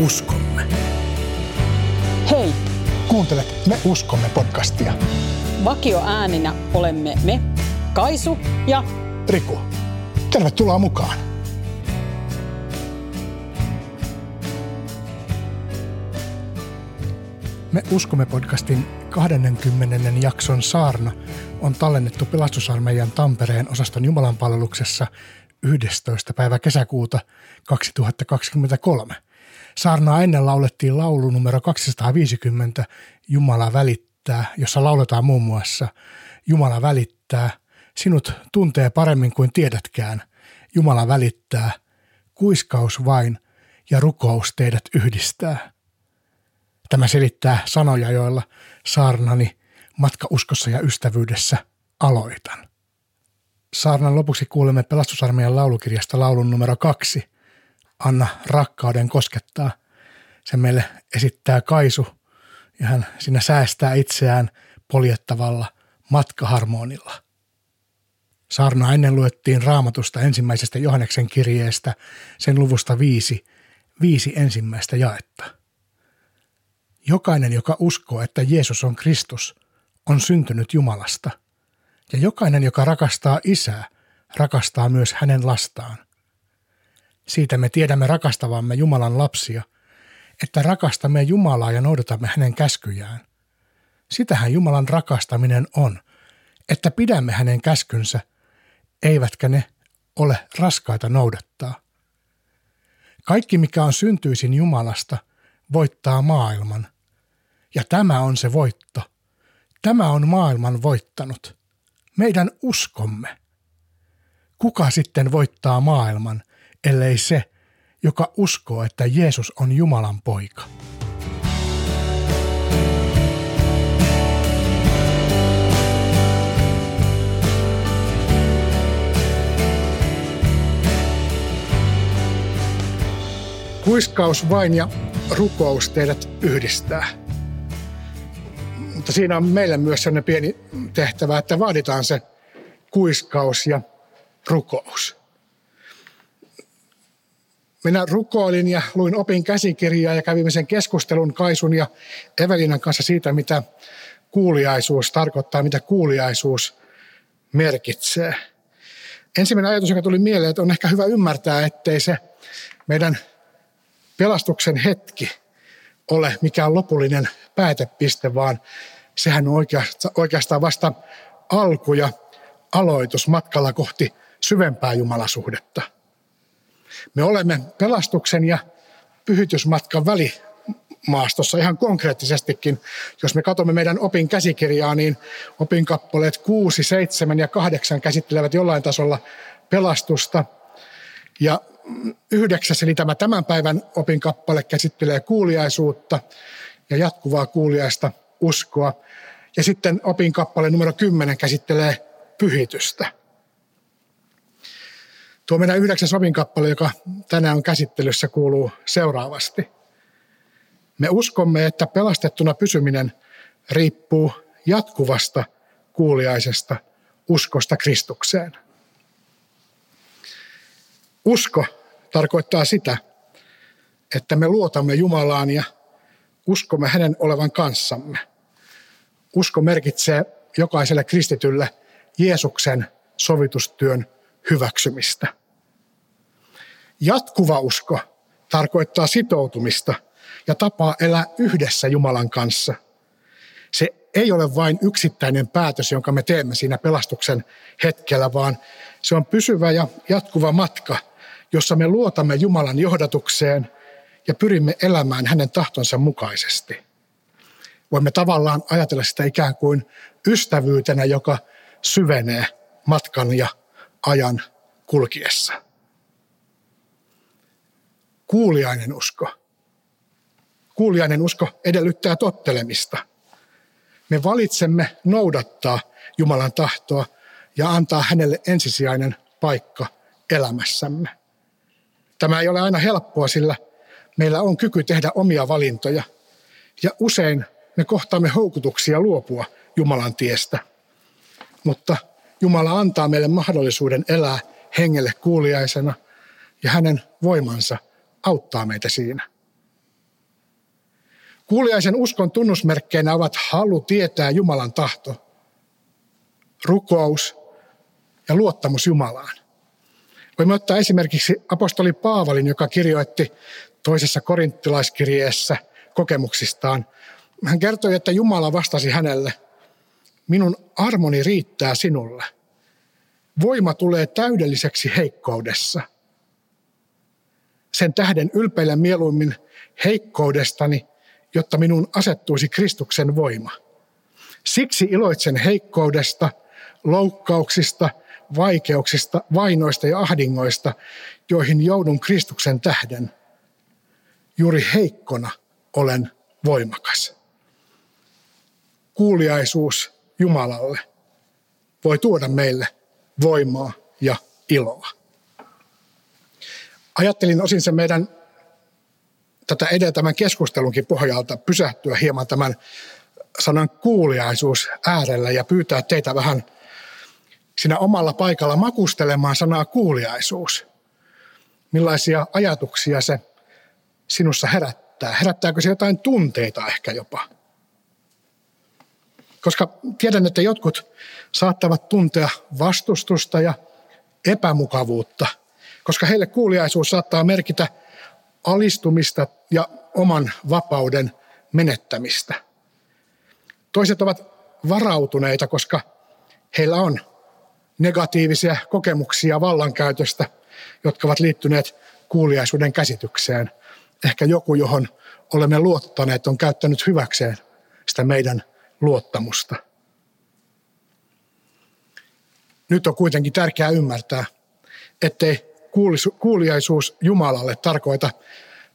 uskomme. Hei, Kuuntelet Me uskomme podcastia. vakio ääninä olemme me, Kaisu ja Riku, tervetuloa mukaan. Me uskomme podcastin 20. jakson saarna on tallennettu pelastusarmeijan Tampereen osaston Jumalan palveluksessa 11. päivä kesäkuuta 2023. Saarnaa ennen laulettiin laulu numero 250 Jumala välittää, jossa lauletaan muun muassa Jumala välittää, sinut tuntee paremmin kuin tiedätkään, Jumala välittää, kuiskaus vain ja rukous teidät yhdistää. Tämä selittää sanoja, joilla saarnani matka uskossa ja ystävyydessä aloitan. Saarnan lopuksi kuulemme pelastusarmeijan laulukirjasta laulun numero kaksi. Anna rakkauden koskettaa. Se meille esittää Kaisu ja hän siinä säästää itseään poljettavalla matkaharmonilla. Saarna ennen luettiin raamatusta ensimmäisestä Johanneksen kirjeestä, sen luvusta viisi, viisi ensimmäistä jaetta. Jokainen, joka uskoo, että Jeesus on Kristus, on syntynyt Jumalasta. Ja jokainen, joka rakastaa isää, rakastaa myös hänen lastaan. Siitä me tiedämme rakastavamme Jumalan lapsia, että rakastamme Jumalaa ja noudatamme hänen käskyjään. Sitähän Jumalan rakastaminen on, että pidämme hänen käskynsä, eivätkä ne ole raskaita noudattaa. Kaikki, mikä on syntyisin Jumalasta, voittaa maailman. Ja tämä on se voitto. Tämä on maailman voittanut. Meidän uskomme. Kuka sitten voittaa maailman, ellei se, joka uskoo, että Jeesus on Jumalan poika? Kuiskaus vain ja rukous teidät yhdistää. Mutta siinä on meille myös sellainen pieni tehtävä, että vaaditaan se kuiskaus ja rukous. Minä rukoilin ja luin opin käsikirjaa ja kävimme sen keskustelun Kaisun ja Evelinan kanssa siitä, mitä kuuliaisuus tarkoittaa, mitä kuuliaisuus merkitsee. Ensimmäinen ajatus, joka tuli mieleen, että on ehkä hyvä ymmärtää, ettei se meidän pelastuksen hetki ole mikään lopullinen päätepiste, vaan sehän on oikeastaan vasta alku ja aloitus matkalla kohti syvempää jumalasuhdetta. Me olemme pelastuksen ja pyhitysmatkan välimaastossa ihan konkreettisestikin. Jos me katsomme meidän opin käsikirjaa, niin opin kappaleet 6, 7 ja 8 käsittelevät jollain tasolla pelastusta. Ja yhdeksäs, eli tämä tämän päivän opin kappale käsittelee kuuliaisuutta ja jatkuvaa kuuliaista uskoa. Ja sitten opin kappale numero 10 käsittelee pyhitystä. Tuo meidän yhdeksäs opinkappale, joka tänään on käsittelyssä, kuuluu seuraavasti. Me uskomme, että pelastettuna pysyminen riippuu jatkuvasta kuuliaisesta uskosta Kristukseen. Usko tarkoittaa sitä, että me luotamme Jumalaan ja uskomme hänen olevan kanssamme. Usko merkitsee jokaiselle kristitylle Jeesuksen sovitustyön hyväksymistä. Jatkuva usko tarkoittaa sitoutumista ja tapaa elää yhdessä Jumalan kanssa. Se ei ole vain yksittäinen päätös, jonka me teemme siinä pelastuksen hetkellä, vaan se on pysyvä ja jatkuva matka, jossa me luotamme Jumalan johdatukseen ja pyrimme elämään hänen tahtonsa mukaisesti. Voimme tavallaan ajatella sitä ikään kuin ystävyytenä, joka syvenee matkan ja ajan kulkiessa. Kuuliainen usko. Kuuliainen usko edellyttää tottelemista. Me valitsemme noudattaa Jumalan tahtoa ja antaa hänelle ensisijainen paikka elämässämme. Tämä ei ole aina helppoa, sillä meillä on kyky tehdä omia valintoja ja usein me kohtaamme houkutuksia luopua Jumalan tiestä. Mutta Jumala antaa meille mahdollisuuden elää hengelle kuuliaisena ja hänen voimansa auttaa meitä siinä. Kuuliaisen uskon tunnusmerkkeinä ovat halu tietää Jumalan tahto, rukous ja luottamus Jumalaan. Voimme ottaa esimerkiksi apostoli Paavalin, joka kirjoitti toisessa korinttilaiskirjeessä kokemuksistaan. Hän kertoi, että Jumala vastasi hänelle, minun armoni riittää sinulle. Voima tulee täydelliseksi heikkoudessa. Sen tähden ylpeillä mieluummin heikkoudestani, jotta minun asettuisi Kristuksen voima. Siksi iloitsen heikkoudesta, loukkauksista, vaikeuksista, vainoista ja ahdingoista, joihin joudun Kristuksen tähden. Juuri heikkona olen voimakas. Kuuliaisuus Jumalalle voi tuoda meille voimaa ja iloa. Ajattelin osin sen meidän tätä edeltävän keskustelunkin pohjalta pysähtyä hieman tämän sanan kuuliaisuus äärellä ja pyytää teitä vähän siinä omalla paikalla makustelemaan sanaa kuuliaisuus. Millaisia ajatuksia se sinussa herättää? Herättääkö se jotain tunteita ehkä jopa? Koska tiedän, että jotkut saattavat tuntea vastustusta ja epämukavuutta, koska heille kuuliaisuus saattaa merkitä alistumista ja oman vapauden menettämistä. Toiset ovat varautuneita, koska heillä on negatiivisia kokemuksia vallankäytöstä, jotka ovat liittyneet kuuliaisuuden käsitykseen. Ehkä joku, johon olemme luottaneet, on käyttänyt hyväkseen sitä meidän luottamusta. Nyt on kuitenkin tärkeää ymmärtää, ettei kuuliaisuus Jumalalle tarkoita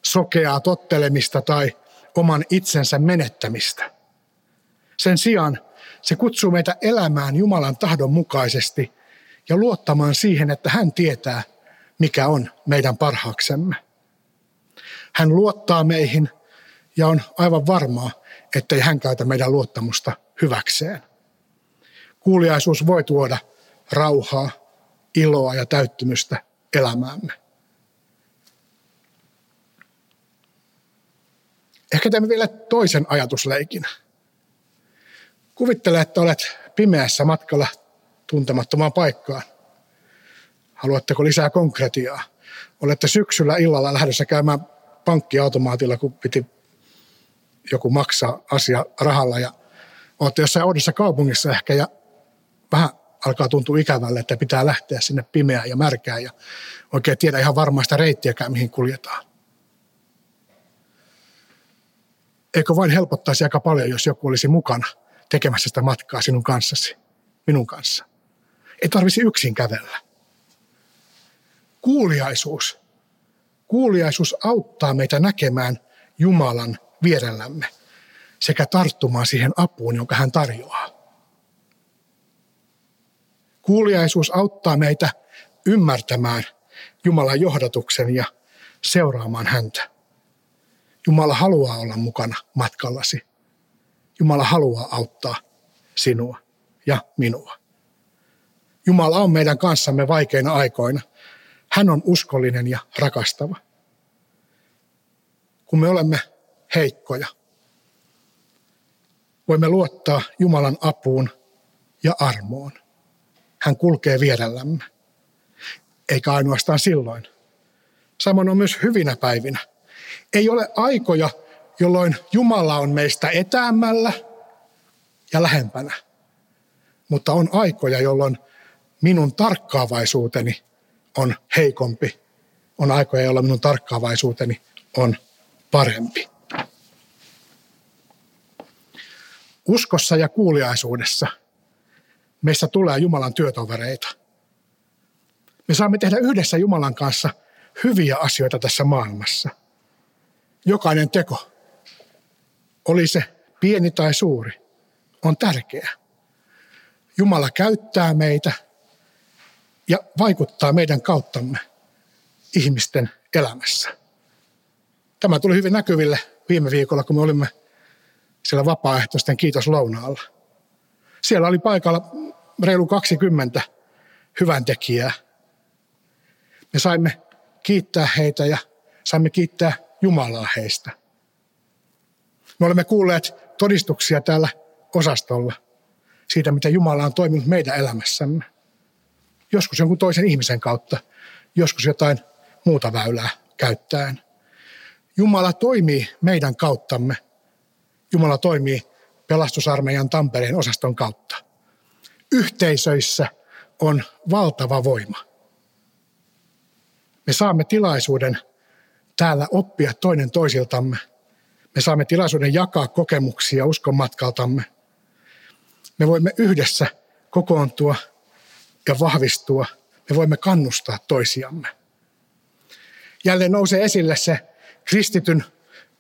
sokeaa tottelemista tai oman itsensä menettämistä. Sen sijaan se kutsuu meitä elämään Jumalan tahdon mukaisesti ja luottamaan siihen, että hän tietää, mikä on meidän parhaaksemme. Hän luottaa meihin ja on aivan varmaa, ettei hän käytä meidän luottamusta hyväkseen. Kuuliaisuus voi tuoda rauhaa, iloa ja täyttymystä elämäämme. Ehkä teemme vielä toisen ajatusleikin. Kuvittele, että olet pimeässä matkalla tuntemattomaan paikkaan. Haluatteko lisää konkretiaa? Olette syksyllä illalla lähdössä käymään pankkiautomaatilla, kun piti joku maksaa asia rahalla ja olette jossain uudessa kaupungissa ehkä ja vähän alkaa tuntua ikävälle, että pitää lähteä sinne pimeään ja märkään ja oikein tiedä ihan varmaista reittiäkään, mihin kuljetaan. Eikö vain helpottaisi aika paljon, jos joku olisi mukana tekemässä sitä matkaa sinun kanssasi, minun kanssa. Ei tarvisi yksin kävellä. Kuuliaisuus. Kuuliaisuus auttaa meitä näkemään Jumalan vierellämme sekä tarttumaan siihen apuun, jonka hän tarjoaa. Kuuliaisuus auttaa meitä ymmärtämään Jumalan johdatuksen ja seuraamaan häntä. Jumala haluaa olla mukana matkallasi. Jumala haluaa auttaa sinua ja minua. Jumala on meidän kanssamme vaikeina aikoina. Hän on uskollinen ja rakastava. Kun me olemme heikkoja, voimme luottaa Jumalan apuun ja armoon. Hän kulkee vierellämme. Eikä ainoastaan silloin. Samoin on myös hyvinä päivinä. Ei ole aikoja, jolloin Jumala on meistä etäämällä ja lähempänä. Mutta on aikoja, jolloin minun tarkkaavaisuuteni on heikompi. On aikoja, jolloin minun tarkkaavaisuuteni on parempi. Uskossa ja kuuliaisuudessa meistä tulee Jumalan työtovereita. Me saamme tehdä yhdessä Jumalan kanssa hyviä asioita tässä maailmassa. Jokainen teko oli se pieni tai suuri, on tärkeä. Jumala käyttää meitä ja vaikuttaa meidän kauttamme ihmisten elämässä. Tämä tuli hyvin näkyville viime viikolla, kun me olimme siellä vapaaehtoisten kiitos lounaalla. Siellä oli paikalla reilu 20 hyvän tekijää. Me saimme kiittää heitä ja saimme kiittää Jumalaa heistä – Me olemme kuulleet todistuksia täällä osastolla siitä, mitä Jumala on toiminut meidän elämässämme. Joskus jonkun toisen ihmisen kautta, joskus jotain muuta väylää käyttäen. Jumala toimii meidän kauttamme. Jumala toimii pelastusarmeijan Tampereen osaston kautta. Yhteisöissä on valtava voima. Me saamme tilaisuuden täällä oppia toinen toisiltamme. Me saamme tilaisuuden jakaa kokemuksia uskon matkaltamme. Me voimme yhdessä kokoontua ja vahvistua. Me voimme kannustaa toisiamme. Jälleen nousee esille se kristityn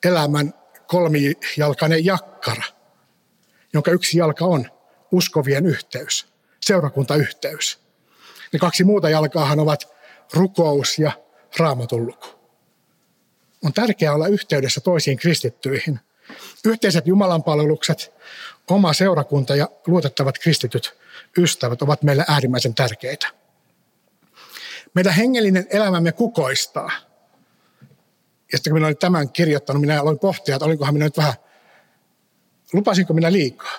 elämän kolmijalkainen jakkara, jonka yksi jalka on uskovien yhteys, seurakuntayhteys. Ne kaksi muuta jalkaahan ovat rukous ja raamatun luku. On tärkeää olla yhteydessä toisiin kristittyihin. Yhteiset jumalanpalvelukset, oma seurakunta ja luotettavat kristityt ystävät ovat meille äärimmäisen tärkeitä. Meidän hengellinen elämämme kukoistaa. Ja sitten kun minä olin tämän kirjoittanut, minä aloin pohtia, että olinkohan minä nyt vähän, lupasinko minä liikaa.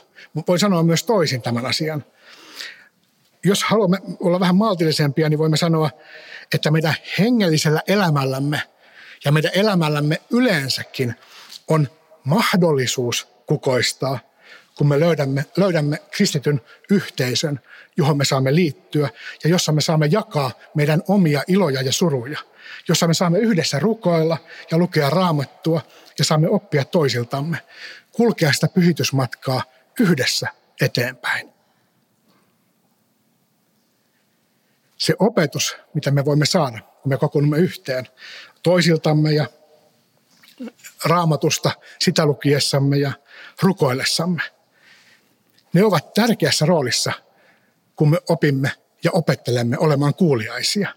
Voin sanoa myös toisin tämän asian. Jos haluamme olla vähän maltillisempia, niin voimme sanoa, että meidän hengellisellä elämällämme ja meidän elämällämme yleensäkin on mahdollisuus kukoistaa, kun me löydämme, löydämme kristityn yhteisön, johon me saamme liittyä ja jossa me saamme jakaa meidän omia iloja ja suruja, jossa me saamme yhdessä rukoilla ja lukea raamattua ja saamme oppia toisiltamme, kulkea sitä pyhitysmatkaa yhdessä eteenpäin. Se opetus, mitä me voimme saada, kun me kokoonnumme yhteen toisiltamme ja raamatusta sitä lukiessamme ja rukoillessamme, ne ovat tärkeässä roolissa, kun me opimme ja opettelemme olemaan kuuliaisia.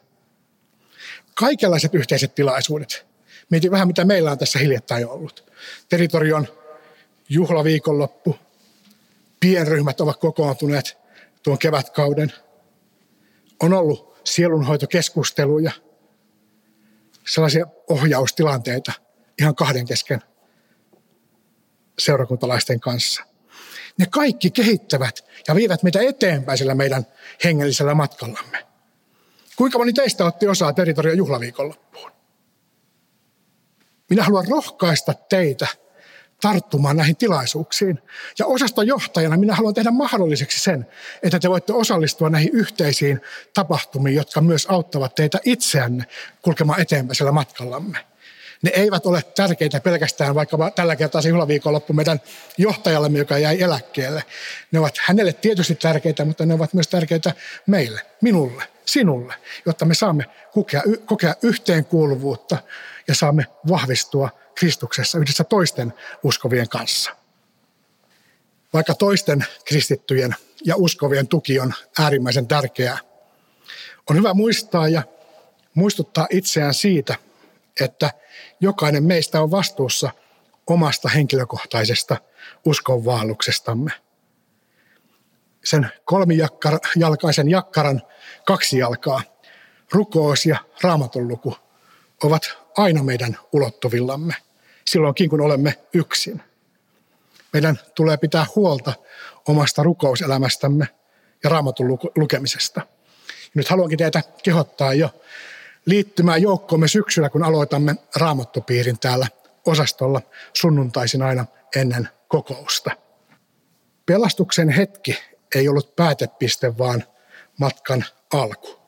Kaikenlaiset yhteiset tilaisuudet. Mietin vähän, mitä meillä on tässä hiljattain ollut. Territorion juhlaviikonloppu, pienryhmät ovat kokoontuneet tuon kevätkauden. On ollut sielunhoitokeskusteluja, sellaisia ohjaustilanteita ihan kahden kesken seurakuntalaisten kanssa. Ne kaikki kehittävät ja viivät meitä eteenpäin sillä meidän hengellisellä matkallamme. Kuinka moni teistä otti osaa territorion juhlaviikonloppuun? Minä haluan rohkaista teitä tarttumaan näihin tilaisuuksiin. Ja osastojohtajana minä haluan tehdä mahdolliseksi sen, että te voitte osallistua näihin yhteisiin tapahtumiin, jotka myös auttavat teitä itseänne kulkemaan eteenpäin sillä matkallamme. Ne eivät ole tärkeitä pelkästään vaikka tällä kertaa se juhlaviikonloppu meidän johtajallemme, joka jäi eläkkeelle. Ne ovat hänelle tietysti tärkeitä, mutta ne ovat myös tärkeitä meille, minulle, sinulle, jotta me saamme kokea, kokea yhteenkuuluvuutta ja saamme vahvistua Kristuksessa yhdessä toisten uskovien kanssa. Vaikka toisten kristittyjen ja uskovien tuki on äärimmäisen tärkeää, on hyvä muistaa ja muistuttaa itseään siitä, että jokainen meistä on vastuussa omasta henkilökohtaisesta uskonvaelluksestamme. Sen kolmijalkaisen jakkaran kaksi jalkaa, rukous ja raamatun luku, ovat aina meidän ulottuvillamme – silloinkin, kun olemme yksin. Meidän tulee pitää huolta omasta rukouselämästämme ja raamatun lukemisesta. Nyt haluankin teitä kehottaa jo liittymään joukkoomme syksyllä, kun aloitamme raamattopiirin täällä osastolla sunnuntaisin aina ennen kokousta. Pelastuksen hetki ei ollut päätepiste, vaan matkan alku.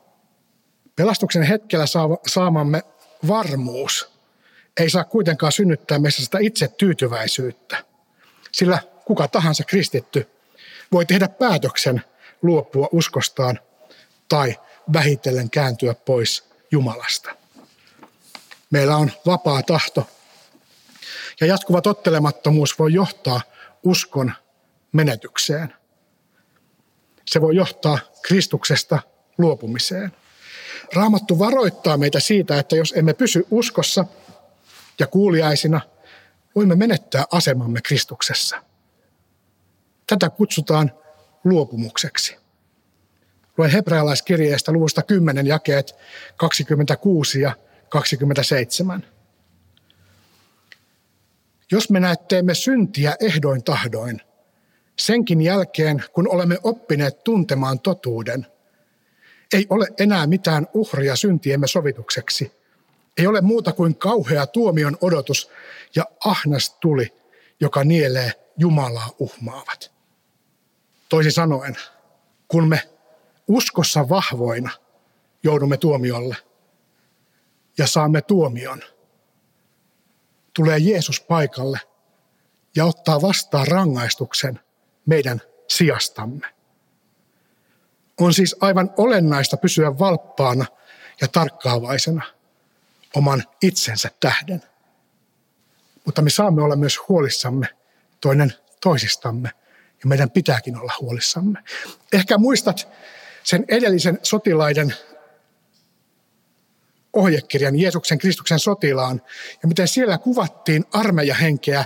Pelastuksen hetkellä saamamme varmuus ei saa kuitenkaan synnyttää meissä sitä itse tyytyväisyyttä. Sillä kuka tahansa kristitty voi tehdä päätöksen luopua uskostaan tai vähitellen kääntyä pois Jumalasta. Meillä on vapaa tahto ja jatkuva tottelemattomuus voi johtaa uskon menetykseen. Se voi johtaa Kristuksesta luopumiseen. Raamattu varoittaa meitä siitä, että jos emme pysy uskossa – ja kuuliaisina voimme menettää asemamme Kristuksessa. Tätä kutsutaan luopumukseksi. Luen hebrealaiskirjeestä luvusta 10 jakeet 26 ja 27. Jos me näet teemme syntiä ehdoin tahdoin, senkin jälkeen kun olemme oppineet tuntemaan totuuden, ei ole enää mitään uhria syntiemme sovitukseksi. Ei ole muuta kuin kauhea tuomion odotus ja ahnas tuli, joka nielee Jumalaa uhmaavat. Toisin sanoen, kun me uskossa vahvoina joudumme tuomiolle ja saamme tuomion, tulee Jeesus paikalle ja ottaa vastaan rangaistuksen meidän sijastamme. On siis aivan olennaista pysyä valppaana ja tarkkaavaisena oman itsensä tähden. Mutta me saamme olla myös huolissamme toinen toisistamme ja meidän pitääkin olla huolissamme. Ehkä muistat sen edellisen sotilaiden ohjekirjan Jeesuksen Kristuksen sotilaan ja miten siellä kuvattiin armeijahenkeä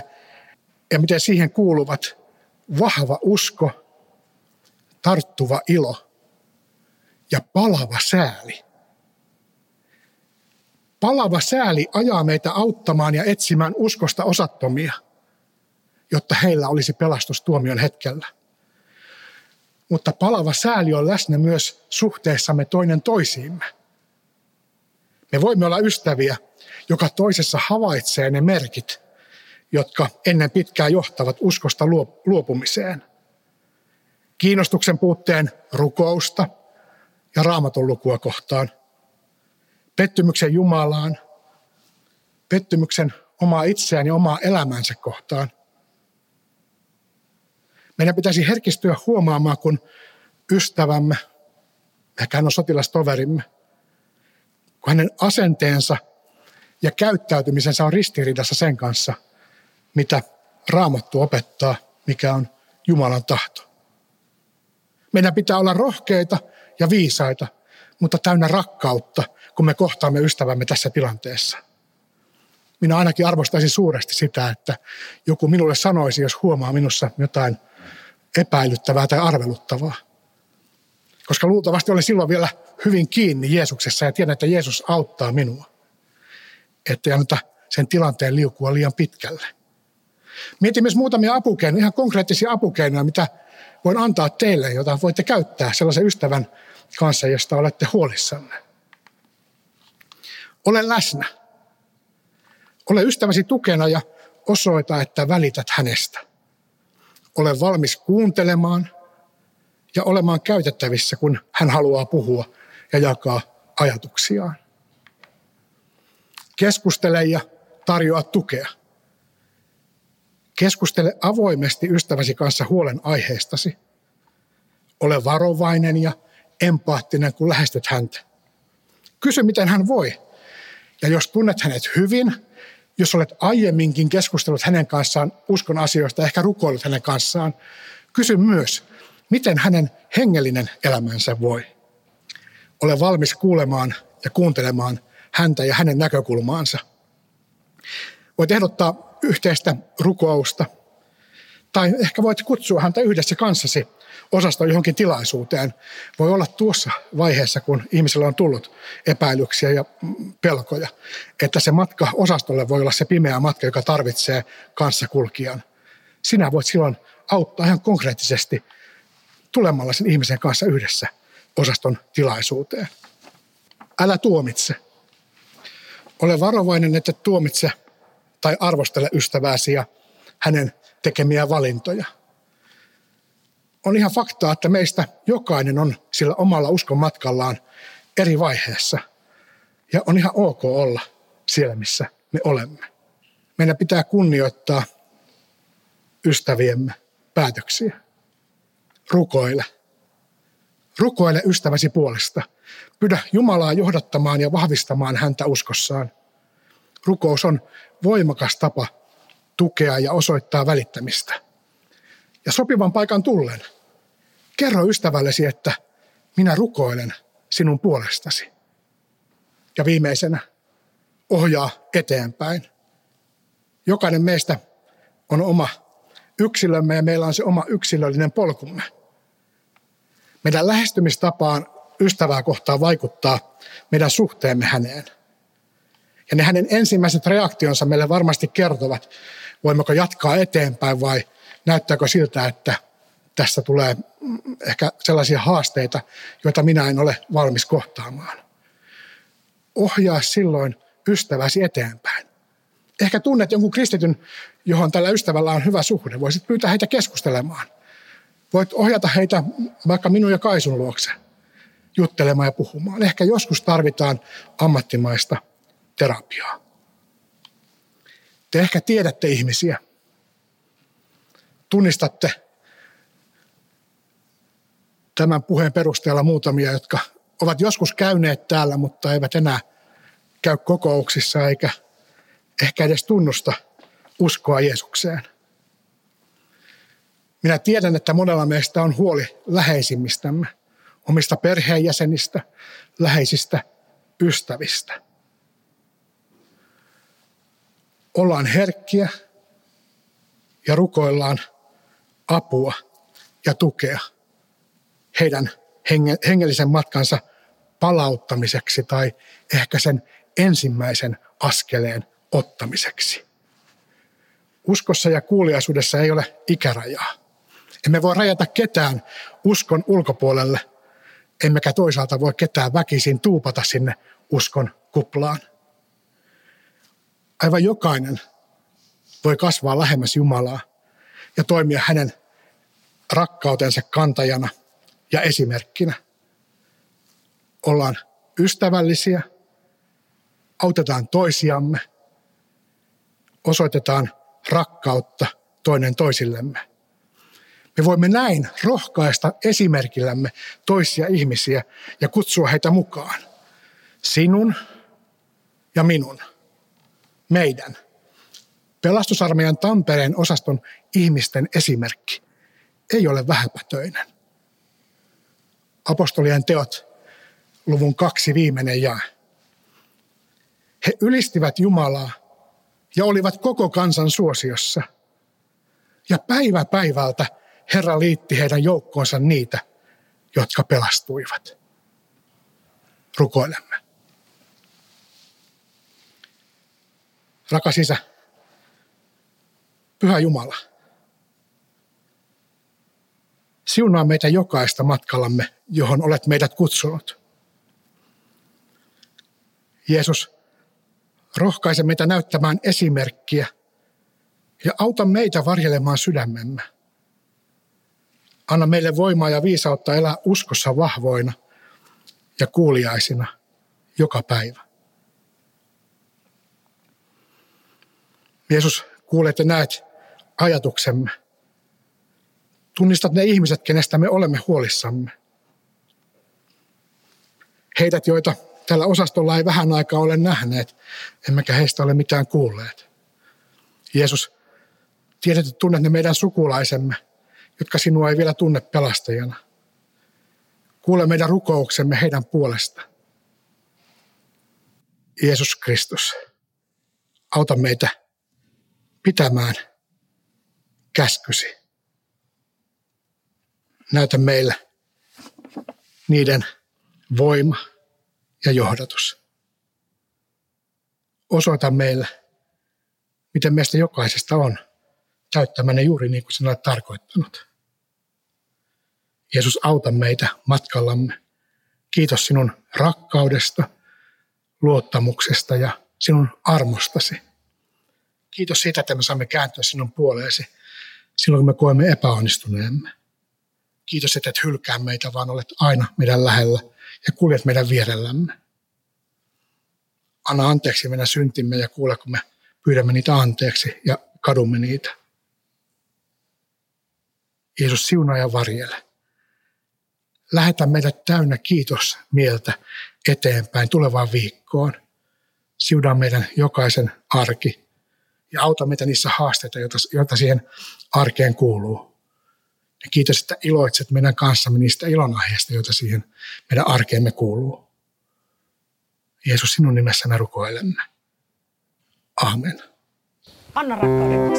ja miten siihen kuuluvat vahva usko, tarttuva ilo ja palava sääli. Palava sääli ajaa meitä auttamaan ja etsimään uskosta osattomia, jotta heillä olisi pelastus tuomion hetkellä. Mutta palava sääli on läsnä myös suhteessamme toinen toisiimme. Me voimme olla ystäviä, joka toisessa havaitsee ne merkit, jotka ennen pitkää johtavat uskosta luopumiseen. Kiinnostuksen puutteen rukousta ja raamatun lukua kohtaan. Pettymyksen Jumalaan, pettymyksen omaa itseään ja omaa elämänsä kohtaan. Meidän pitäisi herkistyä huomaamaan, kun ystävämme, ehkä hän on sotilastoverimme, kun hänen asenteensa ja käyttäytymisensä on ristiriidassa sen kanssa, mitä Raamattu opettaa, mikä on Jumalan tahto. Meidän pitää olla rohkeita ja viisaita, mutta täynnä rakkautta, kun me kohtaamme ystävämme tässä tilanteessa. Minä ainakin arvostaisin suuresti sitä, että joku minulle sanoisi, jos huomaa minussa jotain epäilyttävää tai arveluttavaa. Koska luultavasti olen silloin vielä hyvin kiinni Jeesuksessa ja tiedän, että Jeesus auttaa minua. Että anneta sen tilanteen liukua liian pitkälle. Mietin myös muutamia apukeinoja, ihan konkreettisia apukeinoja, mitä voin antaa teille, jota voitte käyttää sellaisen ystävän kanssa, josta olette huolissanne. Ole läsnä. Ole ystäväsi tukena ja osoita, että välität hänestä. Ole valmis kuuntelemaan ja olemaan käytettävissä, kun hän haluaa puhua ja jakaa ajatuksiaan. Keskustele ja tarjoa tukea. Keskustele avoimesti ystäväsi kanssa huolen aiheestasi. Ole varovainen ja empaattinen, kun lähestyt häntä. Kysy, miten hän voi. Ja jos tunnet hänet hyvin, jos olet aiemminkin keskustellut hänen kanssaan uskon asioista, ehkä rukoillut hänen kanssaan, kysy myös, miten hänen hengellinen elämänsä voi. Ole valmis kuulemaan ja kuuntelemaan häntä ja hänen näkökulmaansa. Voit ehdottaa yhteistä rukousta, tai ehkä voit kutsua häntä yhdessä kanssasi osasto johonkin tilaisuuteen. Voi olla tuossa vaiheessa, kun ihmisellä on tullut epäilyksiä ja pelkoja, että se matka osastolle voi olla se pimeä matka, joka tarvitsee kanssakulkijan. Sinä voit silloin auttaa ihan konkreettisesti tulemalla sen ihmisen kanssa yhdessä osaston tilaisuuteen. Älä tuomitse. Ole varovainen, että tuomitse tai arvostele ystävääsi ja hänen tekemiä valintoja. On ihan faktaa, että meistä jokainen on sillä omalla uskon matkallaan eri vaiheessa. Ja on ihan ok olla siellä, missä me olemme. Meidän pitää kunnioittaa ystäviemme päätöksiä. Rukoile. Rukoile ystäväsi puolesta. Pyydä Jumalaa johdattamaan ja vahvistamaan häntä uskossaan. Rukous on voimakas tapa tukea ja osoittaa välittämistä. Ja sopivan paikan tullen, kerro ystävällesi, että minä rukoilen sinun puolestasi. Ja viimeisenä, ohjaa eteenpäin. Jokainen meistä on oma yksilömme ja meillä on se oma yksilöllinen polkumme. Meidän lähestymistapaan ystävää kohtaan vaikuttaa meidän suhteemme häneen. Ja ne hänen ensimmäiset reaktionsa meille varmasti kertovat, voimmeko jatkaa eteenpäin vai näyttääkö siltä, että tästä tulee ehkä sellaisia haasteita, joita minä en ole valmis kohtaamaan. Ohjaa silloin ystäväsi eteenpäin. Ehkä tunnet jonkun kristityn, johon tällä ystävällä on hyvä suhde. Voisit pyytää heitä keskustelemaan. Voit ohjata heitä vaikka minun ja Kaisun luokse juttelemaan ja puhumaan. Ehkä joskus tarvitaan ammattimaista terapiaa. Te ehkä tiedätte ihmisiä. Tunnistatte tämän puheen perusteella muutamia, jotka ovat joskus käyneet täällä, mutta eivät enää käy kokouksissa eikä ehkä edes tunnusta uskoa Jeesukseen. Minä tiedän, että monella meistä on huoli läheisimmistämme, omista perheenjäsenistä, läheisistä ystävistä. Ollaan herkkiä ja rukoillaan apua ja tukea heidän hengellisen matkansa palauttamiseksi tai ehkä sen ensimmäisen askeleen ottamiseksi. Uskossa ja kuuliaisuudessa ei ole ikärajaa. Emme voi rajata ketään uskon ulkopuolelle, emmekä toisaalta voi ketään väkisin tuupata sinne uskon kuplaan. Aivan jokainen voi kasvaa lähemmäs Jumalaa ja toimia hänen rakkautensa kantajana ja esimerkkinä. Ollaan ystävällisiä, autetaan toisiamme, osoitetaan rakkautta toinen toisillemme. Me voimme näin rohkaista esimerkillämme toisia ihmisiä ja kutsua heitä mukaan. Sinun ja minun, meidän. Pelastusarmeijan Tampereen osaston ihmisten esimerkki ei ole vähäpätöinen. Apostolien teot, luvun kaksi viimeinen jää. He ylistivät Jumalaa ja olivat koko kansan suosiossa. Ja päivä päivältä Herra liitti heidän joukkoonsa niitä, jotka pelastuivat. Rukoilemme. Rakas Isä, Pyhä Jumala, siunaa meitä jokaista matkallamme, johon olet meidät kutsunut. Jeesus, rohkaise meitä näyttämään esimerkkiä ja auta meitä varjelemaan sydämemme. Anna meille voimaa ja viisautta elää uskossa vahvoina ja kuuliaisina joka päivä. Jeesus, kuulet ja näet ajatuksemme. Tunnistat ne ihmiset, kenestä me olemme huolissamme. Heidät, joita tällä osastolla ei vähän aikaa ole nähneet, emmekä heistä ole mitään kuulleet. Jeesus, tiedät, että tunnet ne meidän sukulaisemme, jotka sinua ei vielä tunne pelastajana. Kuule meidän rukouksemme heidän puolesta. Jeesus Kristus, auta meitä pitämään käskysi. Näytä meille niiden voima ja johdatus. Osoita meille, miten meistä jokaisesta on täyttämään juuri niin kuin sinä olet tarkoittanut. Jeesus, auta meitä matkallamme. Kiitos sinun rakkaudesta, luottamuksesta ja sinun armostasi. Kiitos siitä, että me saamme kääntyä sinun puoleesi silloin, kun me koemme epäonnistuneemme. Kiitos, että et hylkää meitä, vaan olet aina meidän lähellä ja kuljet meidän vierellämme. Anna anteeksi meidän syntimme ja kuule, kun me pyydämme niitä anteeksi ja kadumme niitä. Jeesus, siunaa ja varjele. Lähetä meidät täynnä kiitos mieltä eteenpäin tulevaan viikkoon. Siunaa meidän jokaisen arki ja auta meitä niissä haasteita, joita siihen arkeen kuuluu. Ja kiitos, että iloitset meidän kanssamme niistä ilonaiheista, joita siihen meidän arkeemme kuuluu. Jeesus, sinun nimessä me rukoilemme. Amen. Anna rakkauden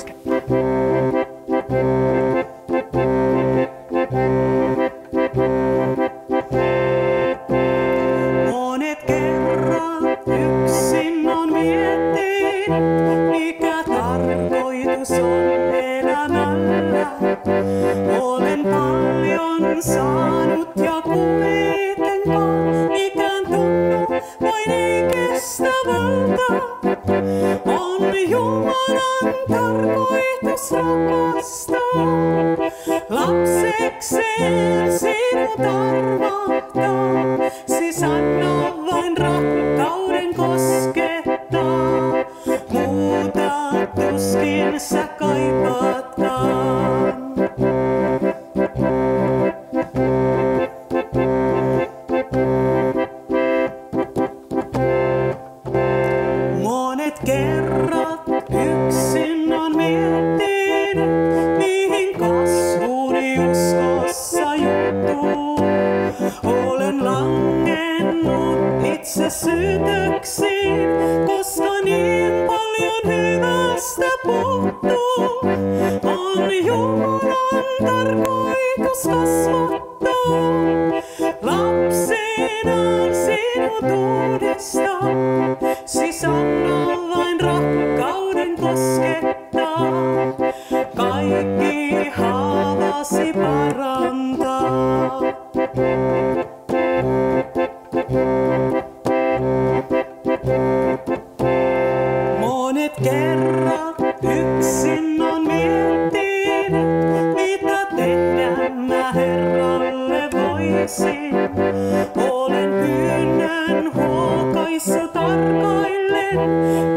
huokaissut tarkaillen,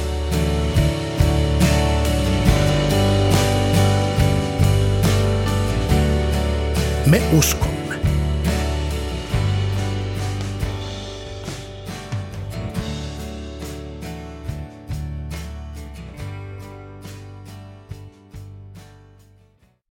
Me uskomme.